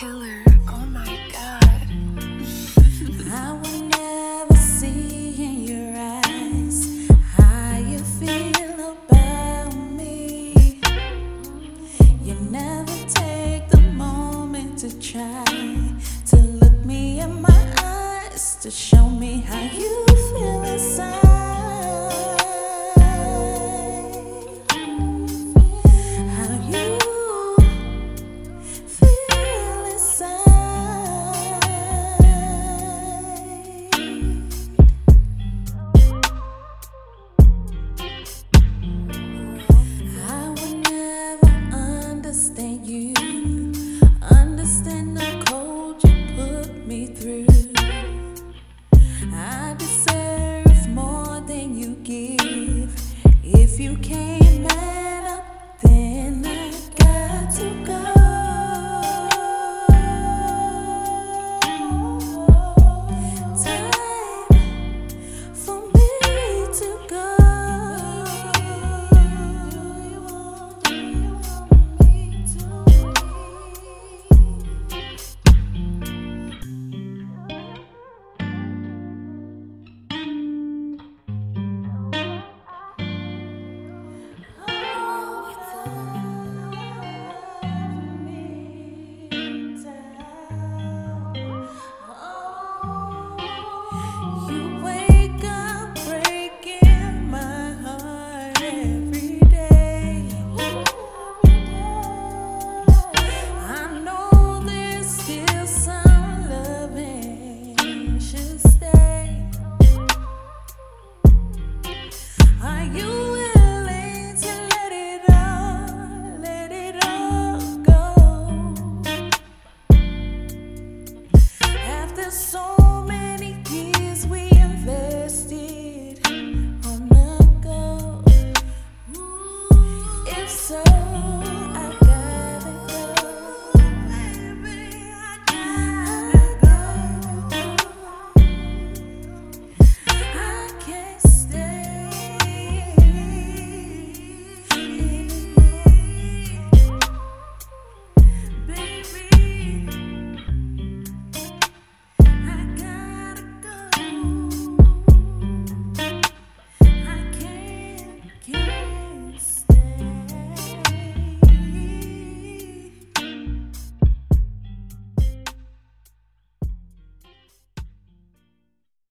killer. Oh my god. I will never see in your eyes how you feel about me. You never take the moment to try to look me in my eyes to show. me through. I deserve more than you give if you came back. so